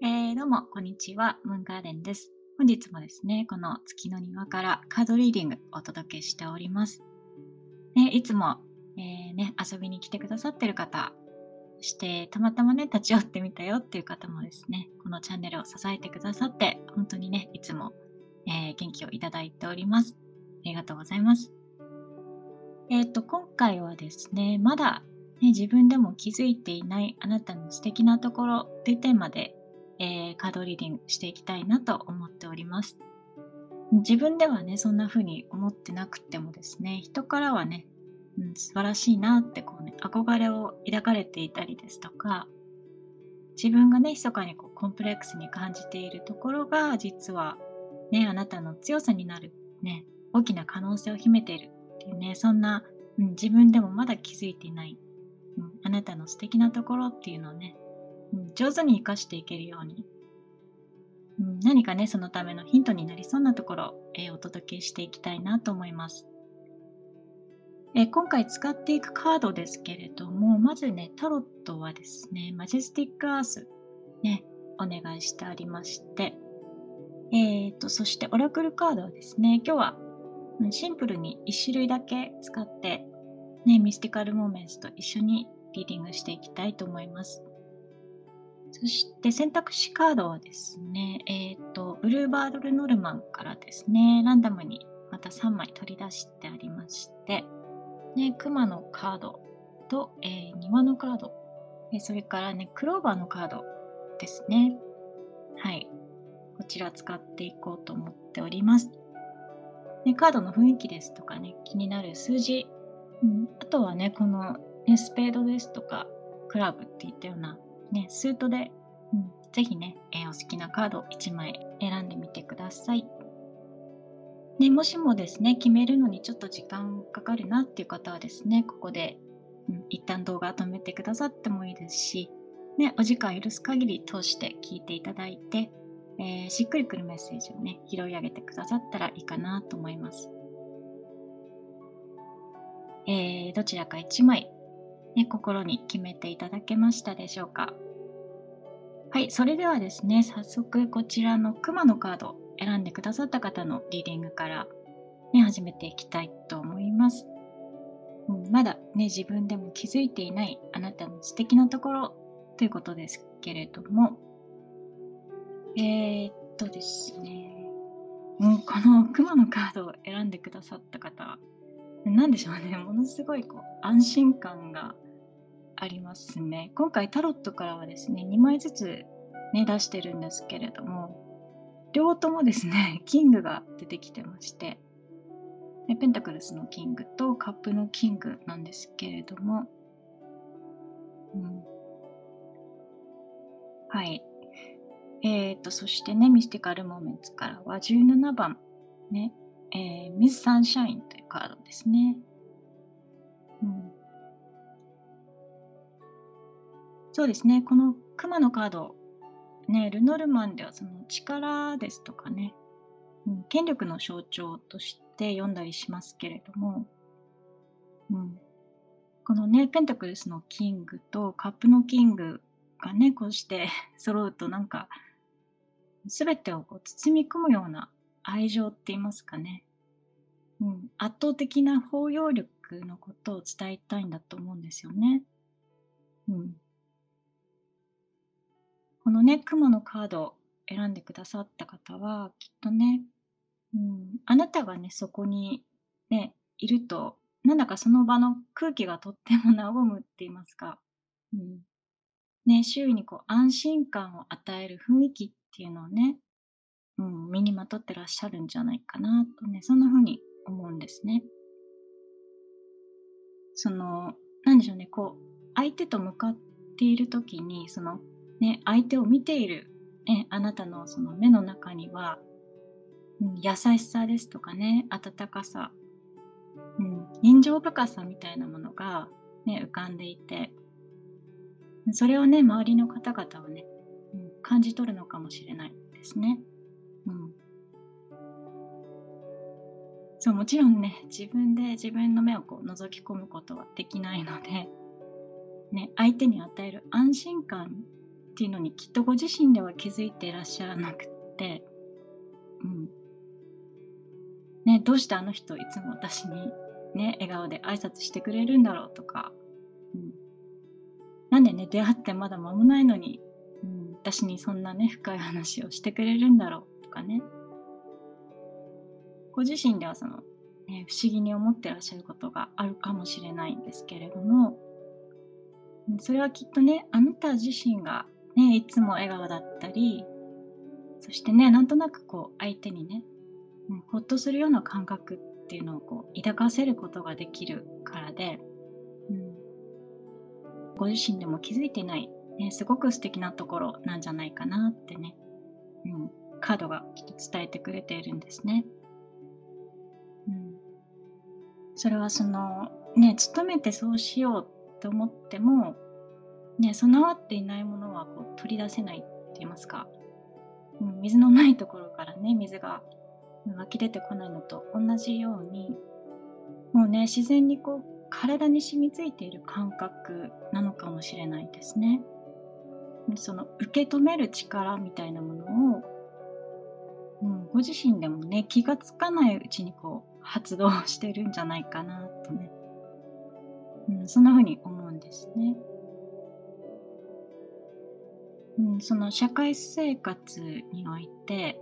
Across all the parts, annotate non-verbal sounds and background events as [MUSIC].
えー、どうも、こんにちは。ムーンガーデンです。本日もですね、この月の庭からカードリーディングお届けしております。ね、いつも、えー、ね、遊びに来てくださってる方、そしてたまたまね、立ち寄ってみたよっていう方もですね、このチャンネルを支えてくださって、本当にね、いつも、えー、元気をいただいております。ありがとうございます。えっ、と、今回はですね、まだ、ね、自分でも気づいていないあなたの素敵なところというテーマでえー、カードリーディングしていきたいなと思っております。自分ではね、そんな風に思ってなくてもですね、人からはね、うん、素晴らしいなってこうね、憧れを抱かれていたりですとか、自分がね、密かにこうコンプレックスに感じているところが、実はね、あなたの強さになる、ね、大きな可能性を秘めているっていうね、そんな、うん、自分でもまだ気づいていない、うん、あなたの素敵なところっていうのをね、うん、上手に活かしていけるように、うん、何かね、そのためのヒントになりそうなところ、え、お届けしていきたいなと思います。え、今回使っていくカードですけれども、まずね、タロットはですね、マジェスティックアース、ね、お願いしてありまして、えーと、そしてオラクルカードはですね、今日はシンプルに1種類だけ使って、ね、ミスティカルモーメントと一緒にリーディングしていきたいと思います。そして選択肢カードはですね、えっ、ー、と、ブルーバードルノルマンからですね、ランダムにまた3枚取り出してありまして、ね、熊のカードと、えー、庭のカード、えそれからね、クローバーのカードですね。はい。こちら使っていこうと思っております。ね、カードの雰囲気ですとかね、気になる数字、うん、あとはね、この、ね、スペードですとか、クラブっていったようなね、スートで、うん、ぜひね、えー、お好きなカード1枚選んでみてください。ね、もしもですね、決めるのにちょっと時間かかるなっていう方はですね、ここで、うん、一旦動画止めてくださってもいいですし、ね、お時間許す限り通して聞いていただいて、えー、しっくりくるメッセージをね、拾い上げてくださったらいいかなと思います。えー、どちらか1枚ね、心に決めていただけましたでしょうか？はい、それではですね、早速こちらの熊のカード選んでくださった方のリーディングから、ね、始めていきたいと思います。うん、まだね、自分でも気づいていないあなたの素敵なところということですけれども、えー、っとですね、うん、この熊のカードを選んでくださった方、何でしょうね、ものすごいこう安心感がありますね。今回タロットからはですね、2枚ずつね、出してるんですけれども、両方ともですね、[LAUGHS] キングが出てきてまして、ペンタクルスのキングとカップのキングなんですけれども、うん、はい。えっ、ー、と、そしてね、ミスティカルモーメンツからは17番、ね、えー、ミス・サンシャインというカードですね。うん、そうですね、この熊のカード、ね、ルノルマンではその力ですとかね、うん、権力の象徴として読んだりしますけれども、うん、このね、ペンタクルスのキングとカップのキングがね、こうして [LAUGHS] 揃うとなんか、すべてをこう包み込むような愛情って言いますかね、うん、圧倒的な包容力のことを伝えたいんだと思うんですよね。うん、このね、雲のカードを選んでくださった方は、きっとね、うん、あなたがね、そこにね、いると、なんだかその場の空気がとっても和むって言いますか、うんね、周囲にこう安心感を与える雰囲気っていうのをね、うん、身にまとってらっしゃるんじゃないかなとね、そんな風に思うんですね。その、なんでしょうね、こう、相手と向かっている時に、その、ね、相手を見ている、ね、あなたのその目の中には、うん、優しさですとかね、温かさ、うん、人情深さみたいなものが、ね、浮かんでいて、それをね、周りの方々はね、うん、感じ取るのかもしれないですね。うん。そう、もちろんね、自分で自分の目をこう覗き込むことはできないので、ね、相手に与える安心感っていうのにきっとご自身では気づいていらっしゃらなくて、うん。ね、どうしてあの人いつも私にね笑顔で挨拶してくれるんだろうとか、うん、なんでね出会ってまだ間もないのに、うん、私にそんなね深い話をしてくれるんだろうとかね。ご自身ではその、ね、不思議に思ってらっしゃることがあるかもしれないんですけれども。それはきっとねあなた自身がねいつも笑顔だったりそしてねなんとなくこう相手にね、う、ほっとするような感覚っていうのをこう抱かせることができるからで、うん、ご自身でも気づいてない、ね、すごく素敵なところなんじゃないかなってね、うん、カードがきっと伝えてくれているんですね。うん、それはそのね努めてそうしようと思っても、ね、備わっていないものはこう取り出せないって言いますか、うん、水のないところからね水が湧き出てこないのと同じようにもうね自然にこう体に染みついている感覚なのかもしれないですね。その受け止める力みたいなものを、うん、ご自身でもね気がつかないうちにこう発動してるんじゃないかなとねうん、そんな風に思うんですね。うん、その社会生活において、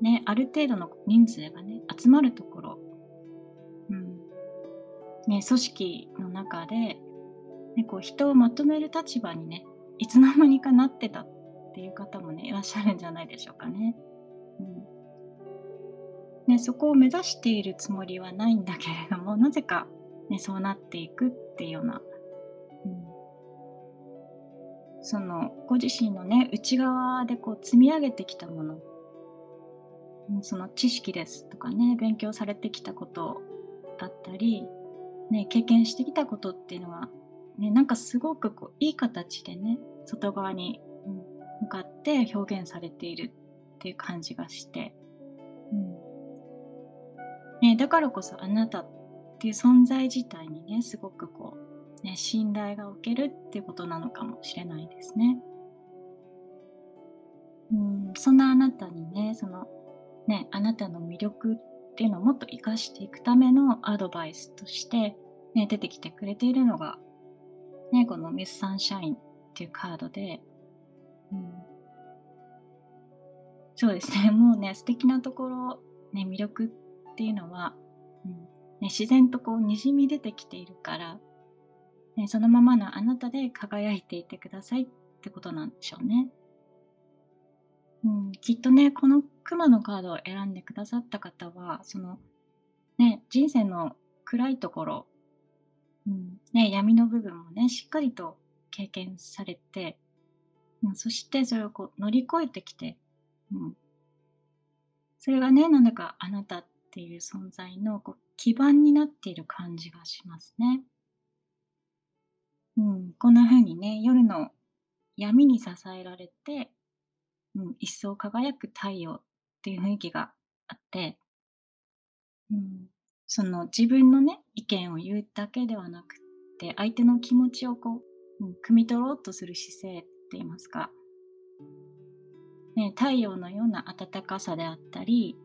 ね、ある程度の人数がね、集まるところ、うんね、組織の中で、ね、こう人をまとめる立場にね、いつの間にかなってたっていう方もね、いらっしゃるんじゃないでしょうかね。うんね、そこを目指しているつもりはないんだけれども、なぜかね、そうなっていくっていうような、そのご自身のね内側でこう積み上げてきたもの。その知識ですとかね勉強されてきたことだったり、ね、経験してきたことっていうのは、ね、なんかすごくこういい形でね外側に向かって表現されているっていう感じがして、うん。ね、だからこそあなたっていう存在自体にねすごくこう、ね、信頼がおけるっていうことなのかもしれないですね。うんそんなあなたにねそのねあなたの魅力っていうのをもっと生かしていくためのアドバイスとして、ね、出てきてくれているのが、ね、このミス・サンシャインっていうカードで、うん、そうですね。[LAUGHS] もうね素敵なところ、ね、魅力っていうのは、うん、ね、自然とこうにじみ出てきているから、ね、そのままのあなたで輝いていてくださいってことなんでしょうね。うん、きっとねこの熊のカードを選んでくださった方はそのね人生の暗いところ、うんね、闇の部分もねしっかりと経験されて、うん、そしてそれをこう乗り越えてきて、うん、それがねなんだかあなたっていう存在のこう基盤になっている感じがしますね。うん、こんな風にね、夜の闇に支えられて、うん、一層輝く太陽っていう雰囲気があって、うん、その自分のね、意見を言うだけではなくって、相手の気持ちをこう、うん、汲み取ろうとする姿勢って言いますか、ね、太陽のような温かさであったり、う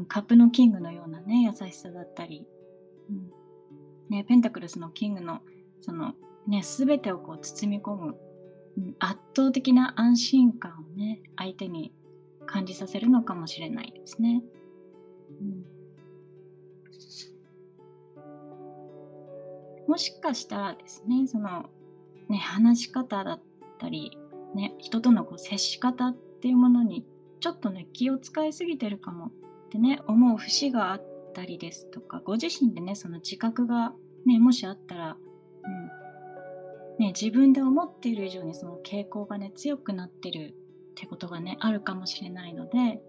んカップのキングのようなね、優しさだったり、うん。ね、ペンタクルスのキングの、その、ね、すべてをこう包み込む、圧倒的な安心感をね、相手に感じさせるのかもしれないですね。うん、もしかしたらですね、その、ね、話し方だったり、ね、人とのこう接し方っていうものにちょっとね気を使いすぎてるかもってね思う節があったりですとかご自身でねその自覚がねもしあったら、ね、自分で思っている以上にその傾向がね強くなってるってことがねあるかもしれないので、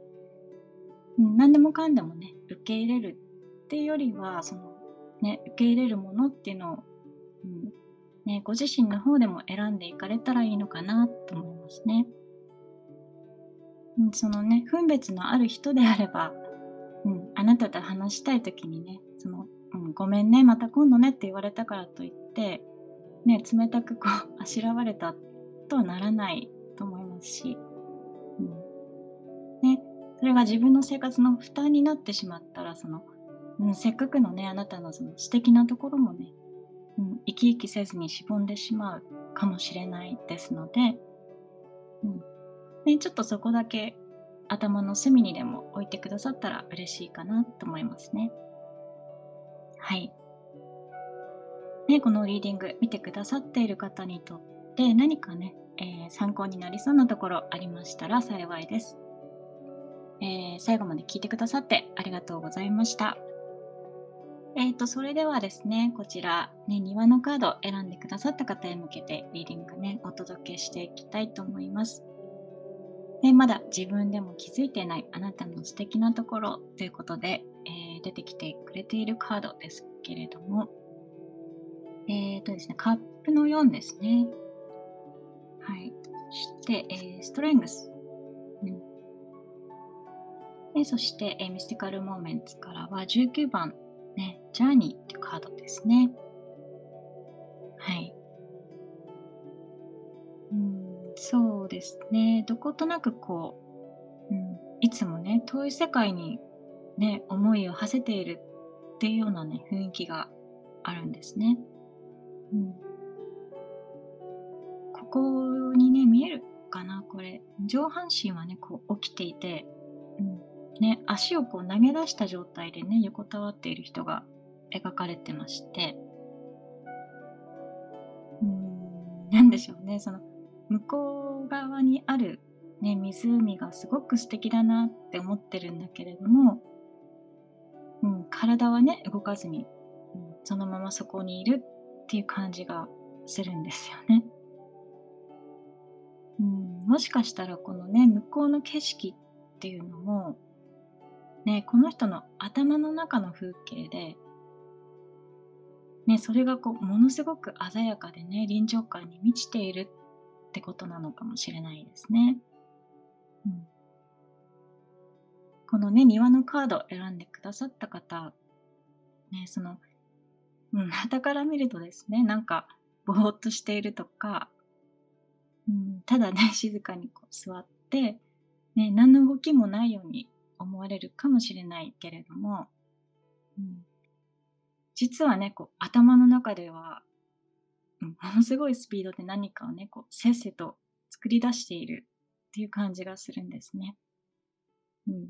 何でもかんでもね受け入れるっていうよりはその、ね、受け入れるものっていうのを、うんね、ご自身の方でも選んでいかれたらいいのかなと思いますね。うん、そのね分別のある人であればうん、あなたと話したい時にねその、うん、ごめんねまた今度ねって言われたからといって、ね、冷たくこうあしらわれたとはならないと思いますし、うん。ね、それが自分の生活の負担になってしまったら、その、うん、せっかくのね、あなたのその素敵なところもね、うん、生き生きせずにしぼんでしまうかもしれないですので、うん。ね、ちょっとそこだけ頭の隅にでも置いてくださったら嬉しいかなと思いますね。はい。ね、このリーディング見てくださっている方にとって何かね、えー、参考になりそうなところありましたら幸いです。えー、最後まで聞いてくださってありがとうございました。えっ、ー、と、それではですね、こちら、ね、庭のカード選んでくださった方へ向けてリーディングね、お届けしていきたいと思います。でまだ自分でも気づいてないあなたの素敵なところということで、えー、出てきてくれているカードですけれども、えっ、ー、とですね、カップの4ですね。はい。そして、えー、ストレングス。うん。でそして、えー、ミスティカルモーメンツからは19番、ね、ジャーニーっていうカードですね。はい。うん、そうですね。どことなくこう、うん、いつもね、遠い世界にね、思いを馳せているっていうようなね、雰囲気があるんですね。うん。ここにね、見えるかな？これ。上半身はね、こう起きていて、うん。ね、足をこう投げ出した状態でね、横たわっている人が描かれてまして、うん、なんでしょうね、その、向こう側にあるね、湖がすごく素敵だなって思ってるんだけれども、うん、体はね、動かずに、うん、そのままそこにいるっていう感じがするんですよね。うん、もしかしたらこのね、向こうの景色っていうのも、ね、この人の頭の中の風景で、ね、それがこうものすごく鮮やかでね、臨場感に満ちているってことなのかもしれないですね。うん、このね、庭のカード選んでくださった方、ね、そのうん、傍から見るとですね、なんか、ぼーっとしているとか、うん、ただね、[LAUGHS] 静かにこう座って、ね、何の動きもないように思われるかもしれないけれども、うん、実はね、こう頭の中では、うん、ものすごいスピードで何かをね、こうせっせと作り出しているっていう感じがするんですね。うん。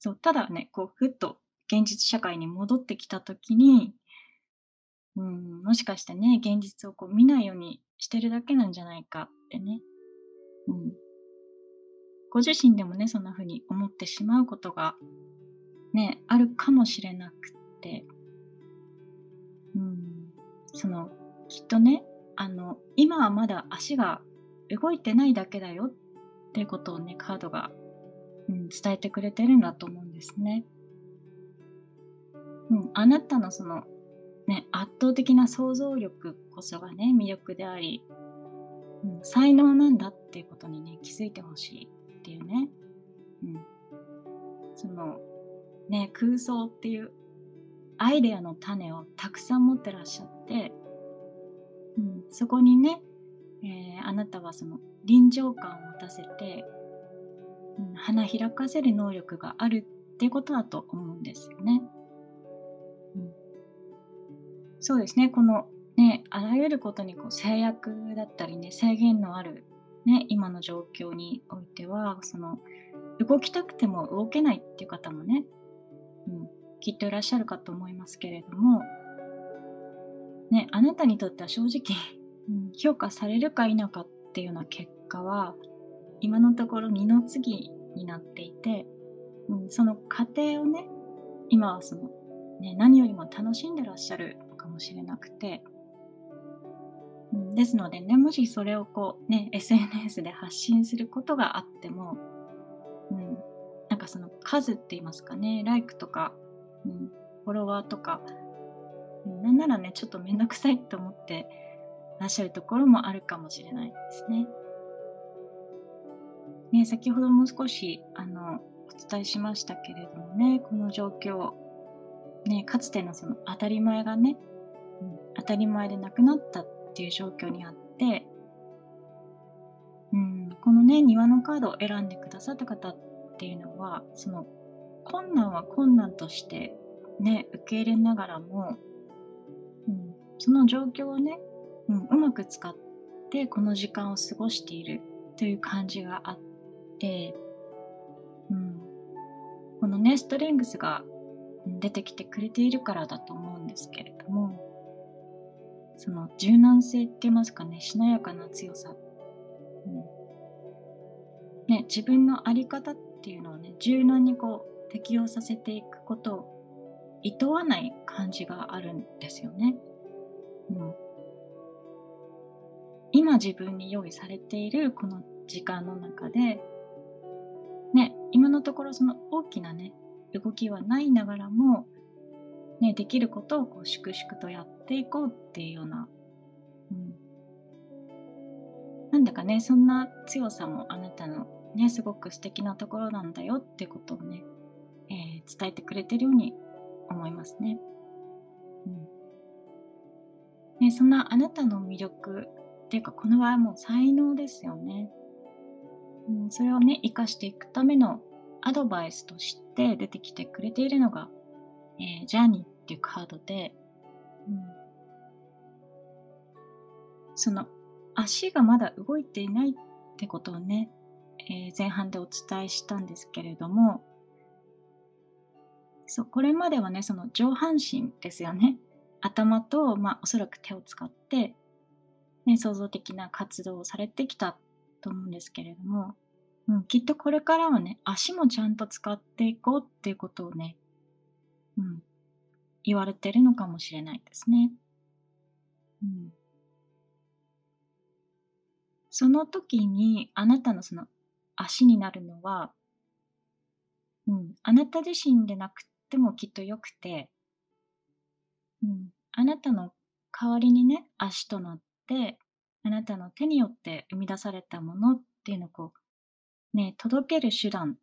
そう、ただね、こう、ふっと現実社会に戻ってきた時に、うん、もしかしてね、現実をこう見ないようにしてるだけなんじゃないかってね。うん。ご自身でもね、そんな風に思ってしまうことが、ね、あるかもしれなくって、うん、その、きっとね、あの、今はまだ足が動いてないだけだよっていうことをね、カードが、うん、伝えてくれてるんだと思うんですね。うん、あなたのその、ね、圧倒的な想像力こそがね、魅力であり、うん、才能なんだっていうことにね、気づいてほしいっていうね。うん。その、ね、空想っていうアイデアの種をたくさん持ってらっしゃって、うん、そこにね、えー、あなたはその臨場感を持たせて、うん、花開かせる能力があるっていうことだと思うんですよね。そうですね、このね、あらゆることにこう制約だったりね、制限のあるね、今の状況においては、その、動きたくても動けないっていう方もね、うん、きっといらっしゃるかと思いますけれども、ね、あなたにとっては正直、[LAUGHS] うん、評価されるか否かっていうような結果は、今のところ二の次になっていて、うん、その過程をね、今はその、ね、何よりも楽しんでらっしゃるのかもしれなくて、うん、ですのでねもしそれをこうね SNS で発信することがあっても、うん、なんかその数って言いますかね like とか、うん、フォロワーとか、うん、なんならねちょっとめんどくさいと思ってらっしゃるところもあるかもしれないですね。ね先ほども少しあのお伝えしましたけれどもねこの状況ねかつてのその当たり前がね当たり前でなくなったっっていう状況にあって、うん、このね、庭のカードを選んでくださった方っていうのは、その困難は困難としてね、受け入れながらも、うん、その状況をね、うん、うまく使ってこの時間を過ごしているという感じがあって、うん、このね、ストレングスが出てきてくれているからだと思うんですけれども、その柔軟性って言いますかね、しなやかな強さ。うんね、自分の在り方っていうのをね、柔軟にこう適用させていくことを厭わない感じがあるんですよね。うん、今自分に用意されているこの時間の中で、ね、今のところその大きなね、動きはないながらも、ね、できることをこう粛々とやっていこうっていうような、うん、なんだかね、そんな強さもあなたのね、すごく素敵なところなんだよってことをね、えー、伝えてくれてるように思いますね。うん、ねそんなあなたの魅力っていうか、この場合はもう才能ですよね。うん、それをね、生かしていくためのアドバイスとして出てきてくれているのが、えー、ジャーニーっていうカードで、うん、その足がまだ動いていないってことをね、えー、前半でお伝えしたんですけれども、そうこれまではね、その上半身ですよね。頭と、まあ、おそらく手を使って、ね、創造的な活動をされてきたと思うんですけれども、うん、きっとこれからはね、足もちゃんと使っていこうっていうことをね、うん、言われてるのかもしれないですね。うん、その時にあなたのその足になるのは、うん、あなた自身でなくてもきっとよくて、うん、あなたの代わりにね、足となって、あなたの手によって生み出されたものっていうのをこうね、届ける手段、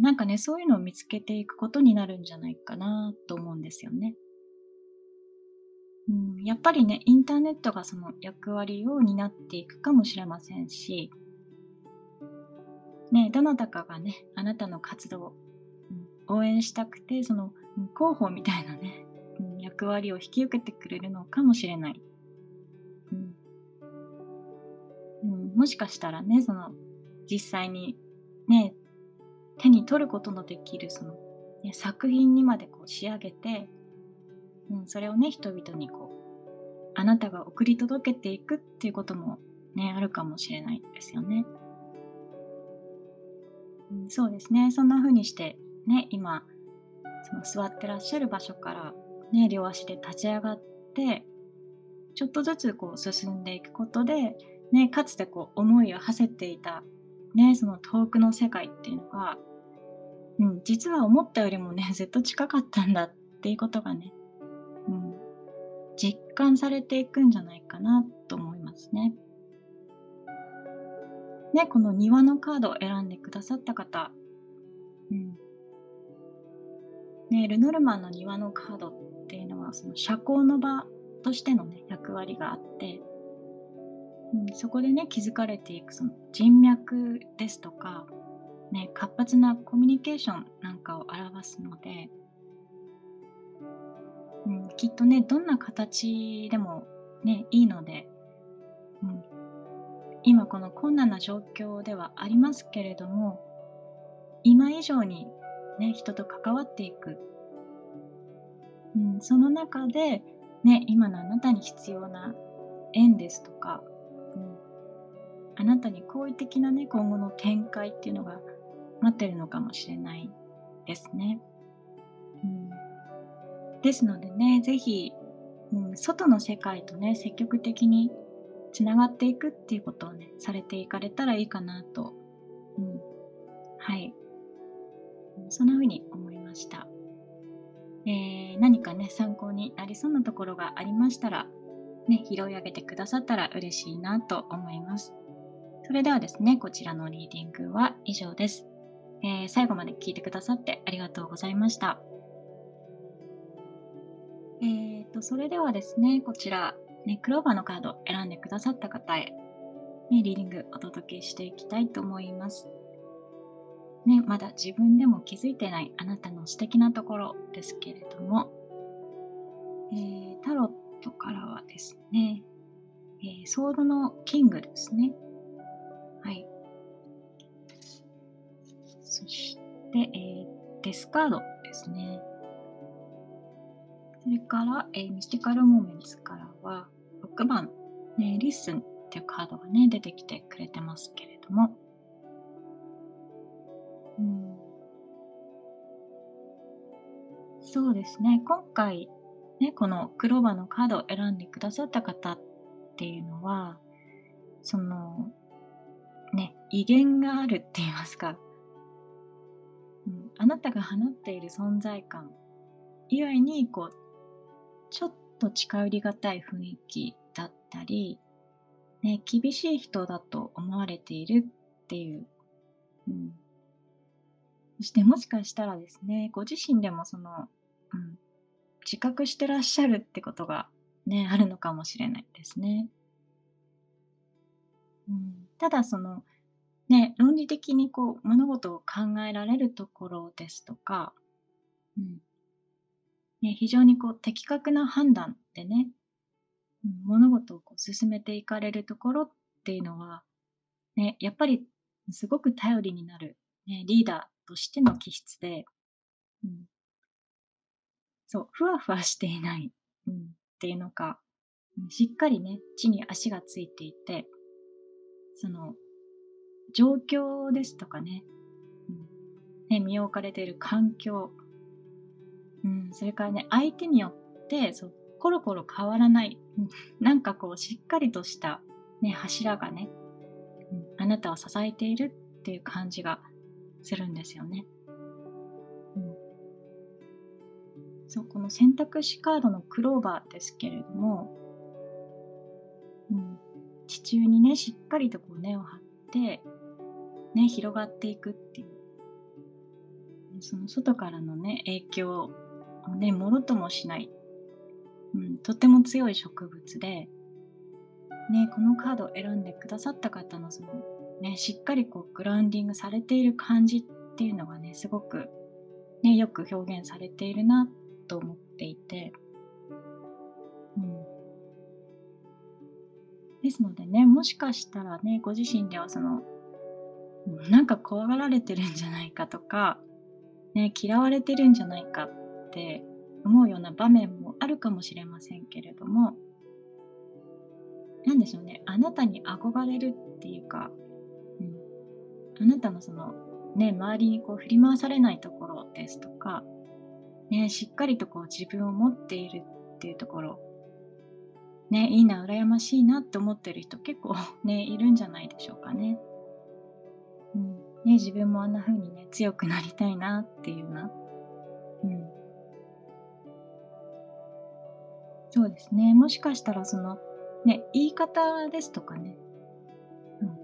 なんかね、そういうのを見つけていくことになるんじゃないかなと思うんですよね。うん、やっぱりね、インターネットがその役割を担っていくかもしれませんし、ね、どなたかがね、あなたの活動を、応援したくて、その、広報みたいなね、役割を引き受けてくれるのかもしれない。うん、もしかしたらね、その実際にね、手に取ることのできるその、ね、作品にまでこう仕上げて、うん、それをね、人々にこう、あなたが送り届けていくっていうこともね、あるかもしれないですよね。うん、そうですね。そんな風にして、ね、今、その座ってらっしゃる場所から、ね、両足で立ち上がって、ちょっとずつこう進んでいくことで、ね、かつてこう思いを馳せていたね、その遠くの世界っていうのが、うん、実は思ったよりもね、[LAUGHS] ずっと近かったんだっていうことがね、うん、実感されていくんじゃないかなと思いますね。ね、この庭のカードを選んでくださった方、うん。ね、ルノルマンの庭のカードっていうのは、その社交の場としてのね、役割があって、うん、そこでね気づかれていくその人脈ですとか、ね、活発なコミュニケーションなんかを表すので、うん、きっとねどんな形でもねいいので、うん、今この困難な状況ではありますけれども今以上にね人と関わっていく、うん、その中でね今のあなたに必要な縁ですとかあなたに好意的なね、今後の展開っていうのが待ってるのかもしれないですね。うん、ですのでね、ぜひ、うん、外の世界とね、積極的につながっていくっていうことをね、されていかれたらいいかなと、うん、はい。そんな風に思いました。えー、何かね、参考になりそうなところがありましたら、ね、拾い上げてくださったら嬉しいなと思います。それではですね、こちらのリーディングは以上です。えー、最後まで聞いてくださってありがとうございました。えーと、それではですね、こちら、ね、クローバーのカードを選んでくださった方へ、ね、リーディングお届けしていきたいと思います。ね、まだ自分でも気づいてないあなたの素敵なところですけれども、えー、タロットからはですね、えー、ソードのキングですね。スカードですね。それから、えー、 Mystical Moments からは、6番、ね、 Listen っていうカードがね、出てきてくれてますけれども、うん、そうですね、今回、ね、このクローバーのカードを選んでくださった方っていうのは、その、ね、威厳があるって言いますか、あなたが放っている存在感以外に、こう、ちょっと近寄りがたい雰囲気だったり、ね、厳しい人だと思われているっていう、うん、そしてもしかしたらですね、ご自身でもその、うん、自覚してらっしゃるってことがね、あるのかもしれないですね。うん、ただその、ね、論理的にこう物事を考えられるところですとか、うん。ね、非常にこう的確な判断でね、うん、物事をこう進めていかれるところっていうのは、ね、やっぱりすごく頼りになる、ね、リーダーとしての気質で、うん、そう、ふわふわしていない、うん、っていうのか、しっかりね、地に足がついていて、その、状況ですとかね、うん、ね身を置かれている環境、うん、それからね、相手によって、そう、コロコロ変わらない、なんかこう、しっかりとした、ね、柱がね、うん、あなたを支えているっていう感じがするんですよね。うん、そう、この選択肢カードのクローバーですけれども、うん、地中にね、しっかりとこう根を張って、ね、広がっていくっていう、その外からのね、影響をね、もろともしない、うん、とても強い植物で、ね、このカードを選んでくださった方のその、ね、しっかりこうグラウンディングされている感じっていうのがね、すごく、ね、よく表現されているなと思っていて、うん。ですのでね、もしかしたらね、ご自身ではその、なんか怖がられてるんじゃないかとか、ね、嫌われてるんじゃないかって思うような場面もあるかもしれませんけれども、何でしょうね、あなたに憧れるっていうか、うん、あなたのその、ね、周りにこう振り回されないところですとか、ね、しっかりとこう自分を持っているっていうところ、ね、いいな、羨ましいなって思ってる人結構 [LAUGHS] ね、いるんじゃないでしょうかね。ね、自分もあんな風にね、強くなりたいなっていうな。うん。そうですね。もしかしたらその、ね、言い方ですとかね、うん。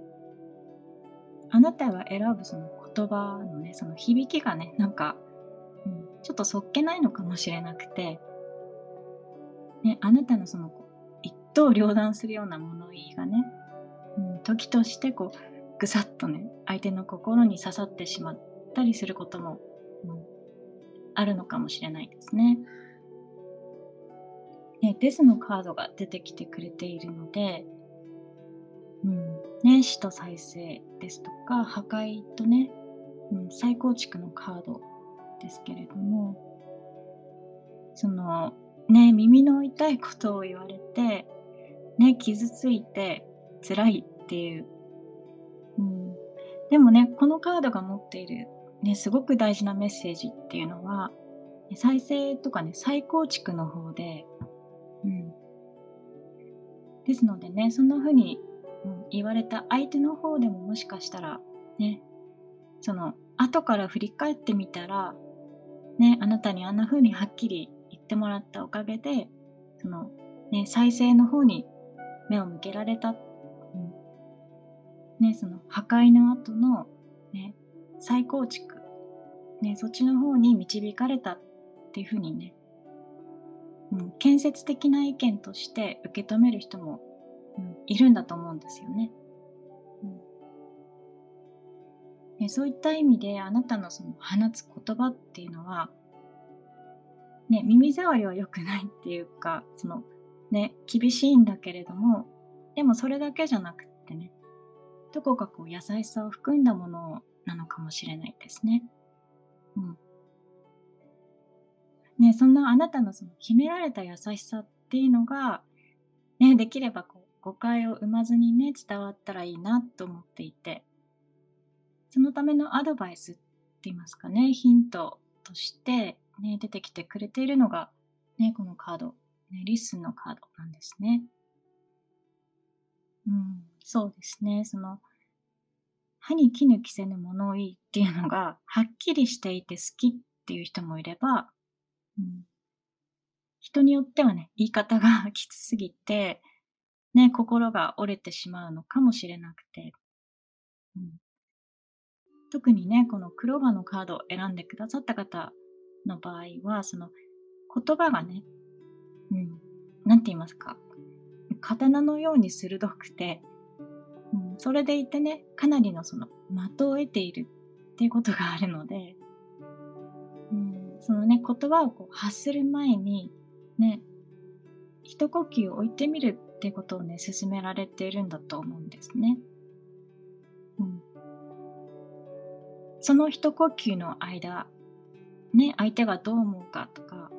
あなたが選ぶその言葉のね、その響きがね、なんか、うん、ちょっとそっけないのかもしれなくて、ね、あなたのその一刀両断するような物言いがね、うん、時としてこうぐさっとね相手の心に刺さってしまったりすることも、うん、あるのかもしれないですね。ねデスのカードが出てきてくれているので、うんね、死と再生ですとか破壊とね、うん、再構築のカードですけれどもそのね耳の痛いことを言われてね傷ついて辛いっていう、でもねこのカードが持っている、ね、すごく大事なメッセージっていうのは再生とかね再構築の方で、うん、ですのでねそんな風に、うん、言われた相手の方でももしかしたらねその後から振り返ってみたらね、あなたにあんな風にはっきり言ってもらったおかげで、その、ね、再生の方に目を向けられた。うん、ね、その破壊の後の、ね、再構築。ね、そっちの方に導かれたっていう風にね、うん、建設的な意見として受け止める人も、うん、いるんだと思うんですよね。うん、そういった意味であなたのその放つ言葉っていうのは、ね、耳障りは良くないっていうかその、ね、厳しいんだけれどもでもそれだけじゃなくってねどこかこう優しさを含んだものなのかもしれないですね。うん。ね、そんなあなたのその秘められた優しさっていうのが、ね、できればこう誤解を生まずにね、伝わったらいいなと思っていて、そのためのアドバイスって言いますかね、ヒントとして、ね、出てきてくれているのが、ね、このカード、ね、リスンのカードなんですね。うん、そうですね。その、歯に衣着せぬ物をいいっていうのが、はっきりしていて好きっていう人もいれば、うん、人によってはね、言い方がきつすぎて、ね、心が折れてしまうのかもしれなくて、うん、特にね、このクローバーのカードを選んでくださった方の場合は、その言葉がね、うん、なんて言いますか、刀のように鋭くて、それでいてね、かなりのその的を得ているっていうことがあるので、うん、そのね、言葉をこう発する前に、ね、一呼吸置いてみるっていうことをね、進められているんだと思うんですね。うん、その一呼吸の間、ね、相手がどう思うかとか、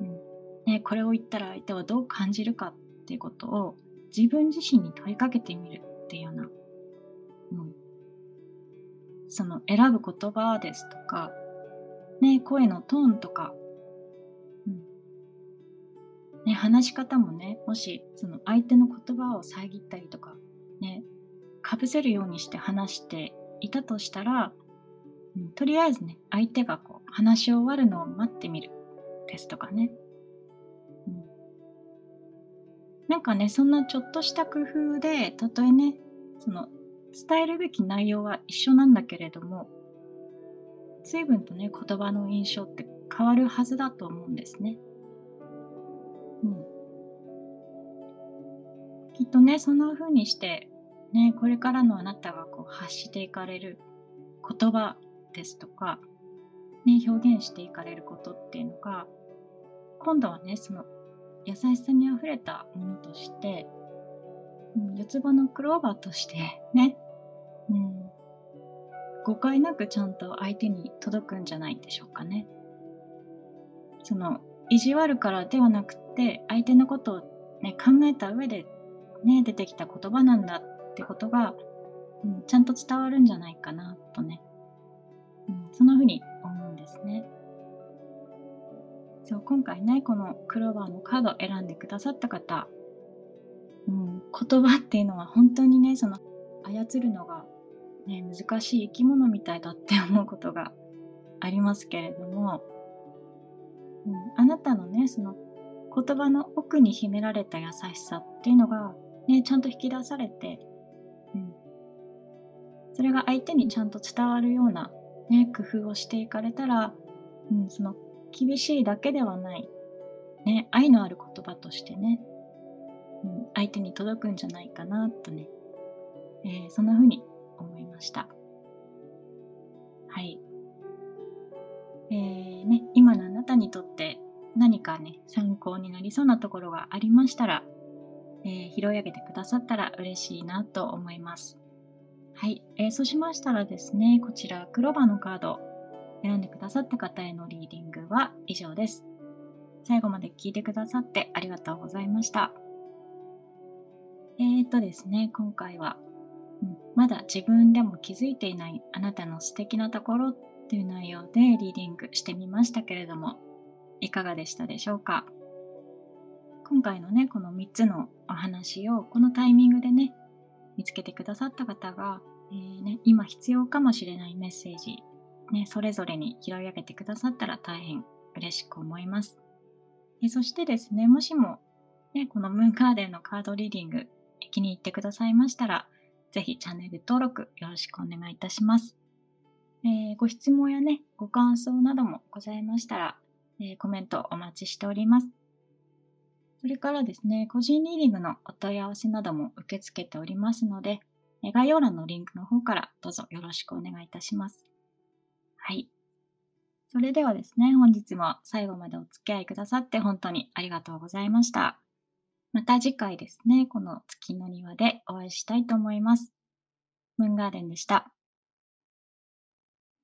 うんね、これを言ったら相手はどう感じるかっていうことを自分自身に問いかけてみるっていうような、うん、その選ぶ言葉ですとか、ね、声のトーンとか、うんね、話し方もね、もしその相手の言葉を遮ったりとか、ね、かぶせるようにして話していたとしたら、うん、とりあえずね、相手がこう話し終わるのを待ってみるですとかね。なんかね、そんなちょっとした工夫で、たとえね、その伝えるべき内容は一緒なんだけれども随分とね言葉の印象って変わるはずだと思うんですね。うん、きっとねそんな風にしてねこれからのあなたがこう発していかれる言葉ですとか、ね、表現していかれることっていうのが今度はねその優しさにあふれたものとして四つ葉のクローバーとしてね、うん、誤解なくちゃんと相手に届くんじゃないでしょうかね。その意地悪からではなくて相手のことを、ね、考えた上で、ね、出てきた言葉なんだってことが、うん、ちゃんと伝わるんじゃないかなとね、うん、そんな風に思うんですね。そう今回ねこのクローバーのカードを選んでくださった方。うん、言葉っていうのは本当にねその操るのが、ね、難しい生き物みたいだって [LAUGHS] 思うことがありますけれども、うん、あなたのねその言葉の奥に秘められた優しさっていうのが、ね、ちゃんと引き出されて、うん、それが相手にちゃんと伝わるような、ね、工夫をしていかれたら、うん、その厳しいだけではない、ね、愛のある言葉としてねうん、相手に届くんじゃないかなとね、えー、そんな風に思いました。はい。えー、ね、今のあなたにとって何かね、参考になりそうなところがありましたら、えー、拾い上げてくださったら嬉しいなと思います。はい、えー、そうしましたらですね、こちら、クローバーのカード選んでくださった方へのリーディングは以上です。最後まで聞いてくださってありがとうございました。えーとですね、今回は、うん、まだ自分でも気づいていないあなたの素敵なところっていう内容でリーディングしてみましたけれども、いかがでしたでしょうか？今回のね、この3つのお話をこのタイミングでね、見つけてくださった方が、えーね、今必要かもしれないメッセージ、ね、それぞれに拾い上げてくださったら大変嬉しく思います。えそしてですね、もしも、ね、このムーンカーデンのカードリーディング気に入ってくださいましたら、ぜひチャンネル登録よろしくお願いいたします。えー、ご質問やね、ご感想などもございましたら、えー、コメントお待ちしております。それからですね、個人リーディングのお問い合わせなども受け付けておりますので、概要欄のリンクの方からどうぞよろしくお願いいたします。はい。それではですね、本日も最後までお付き合いくださって本当にありがとうございました。また次回ですね、この月の庭でお会いしたいと思います。ムーンガーデンでした。